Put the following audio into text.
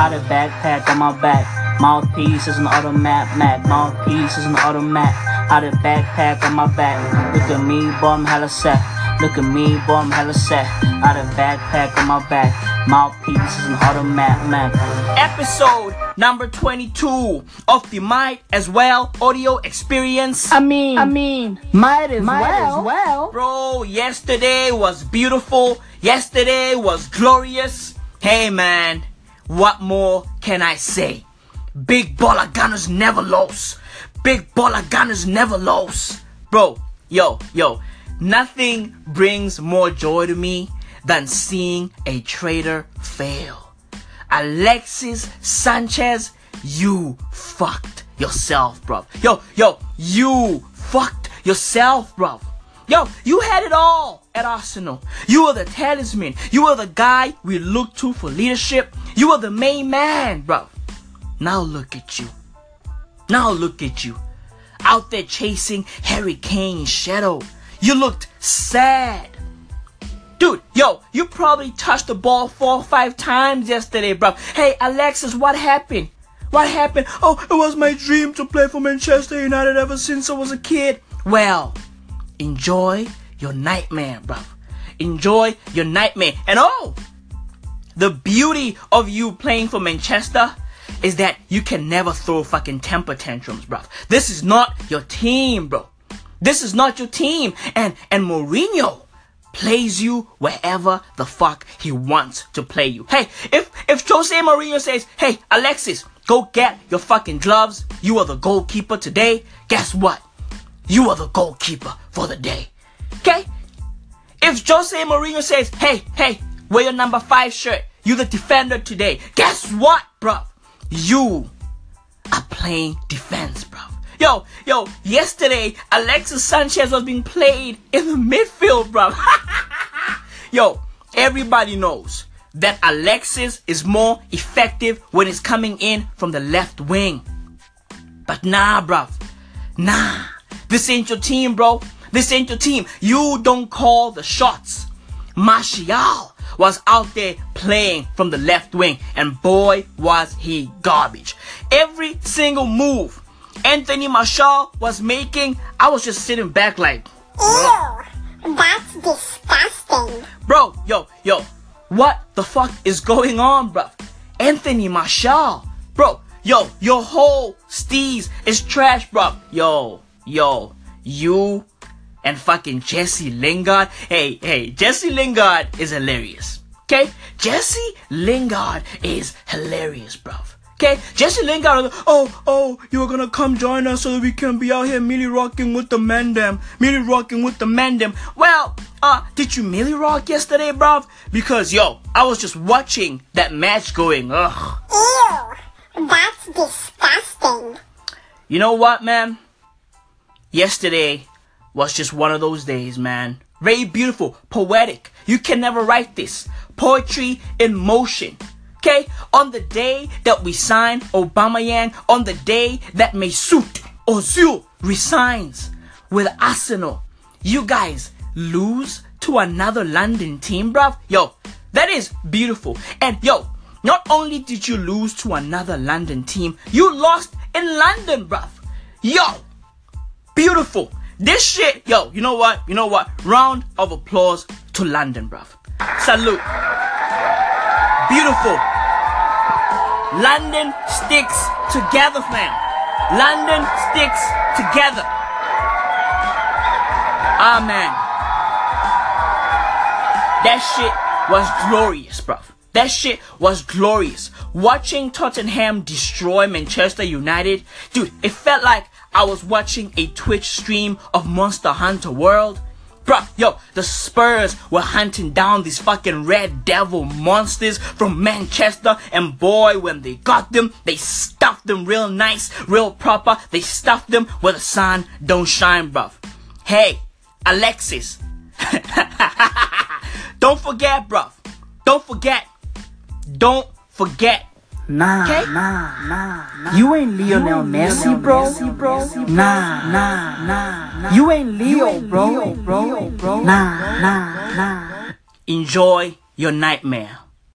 How the backpack on my back. Mouthpiece is an automat, Mac. Mouthpiece is an automat. How the backpack on my back. Look at me, boy, I'm hella set. Look at me, boy, I'm hella set. Out of backpack on my back. Mouthpiece is an automat, Mac. Episode number 22 of the Might as Well audio experience. I mean, I mean, might as Might well. as well. Bro, yesterday was beautiful. Yesterday was glorious. Hey man, what more can I say? Big baller gunners never lose. Big baller gunners never lose. Bro, yo, yo, nothing brings more joy to me than seeing a trader fail. Alexis Sanchez, you fucked yourself, bro. Yo, yo, you fucked yourself, bro. Yo, you had it all at Arsenal. You were the talisman. You were the guy we looked to for leadership. You were the main man, bro. Now look at you. Now look at you. Out there chasing Harry Kane's shadow. You looked sad. Dude, yo, you probably touched the ball four or five times yesterday, bro. Hey, Alexis, what happened? What happened? Oh, it was my dream to play for Manchester United ever since I was a kid. Well, enjoy your nightmare, bro. Enjoy your nightmare. And oh, the beauty of you playing for Manchester is that you can never throw fucking temper tantrums, bro. This is not your team, bro. This is not your team. And and Mourinho plays you wherever the fuck he wants to play you. Hey, if if Jose Mourinho says, "Hey, Alexis, go get your fucking gloves. You are the goalkeeper today." Guess what? You are the goalkeeper for the day. Okay? If Jose Mourinho says, "Hey, hey, wear your number 5 shirt. You the defender today." Guess what, bruv? You are playing defense, bruv. Yo, yo, yesterday Alexis Sanchez was being played in the midfield, bruv. yo, everybody knows that Alexis is more effective when it's coming in from the left wing. But nah, bruv. Nah. This ain't your team, bro. This ain't your team. You don't call the shots. Martial was out there playing from the left wing, and boy, was he garbage. Every single move Anthony Martial was making, I was just sitting back like, Ew, that's disgusting. bro, yo, yo, what the fuck is going on, bro? Anthony Martial, bro, yo, your whole steez is trash, bro. Yo, yo, you and fucking Jesse Lingard. Hey, hey, Jesse Lingard is hilarious. Okay? Jesse Lingard is hilarious, bro. Okay? Jesse Lingard, oh, oh, you're gonna come join us so that we can be out here milly rocking with the mandem. Milly rocking with the mandem. Well, uh, did you milly rock yesterday, bruv? Because, yo, I was just watching that match going, ugh. Ew, that's disgusting. You know what, man? Yesterday was just one of those days, man. Very beautiful, poetic. You can never write this. Poetry in motion. Okay? On the day that we sign Aubameyang, on the day that Mesut Ozil resigns with Arsenal, you guys lose to another London team, bruv. Yo, that is beautiful. And yo, not only did you lose to another London team, you lost in London, bruv. Yo, beautiful. This shit, yo, you know what? You know what? Round of applause to London, bruv. Salute. Beautiful. London sticks together, fam. London sticks together. Amen. That shit was glorious, bruv. That shit was glorious. Watching Tottenham destroy Manchester United, dude, it felt like I was watching a Twitch stream of Monster Hunter World. Bruh, yo, the Spurs were hunting down these fucking Red Devil monsters from Manchester, and boy, when they got them, they stuffed them real nice, real proper. They stuffed them where the sun don't shine, bruv. Hey, Alexis, don't forget, bruv. Don't forget. Don't forget. Nah, Okay? nah, nah, nah. You ain't Lionel Messi, bro. Nah, nah, nah, nah. You ain't Leo, bro. bro. Nah, nah, nah. Enjoy your nightmare.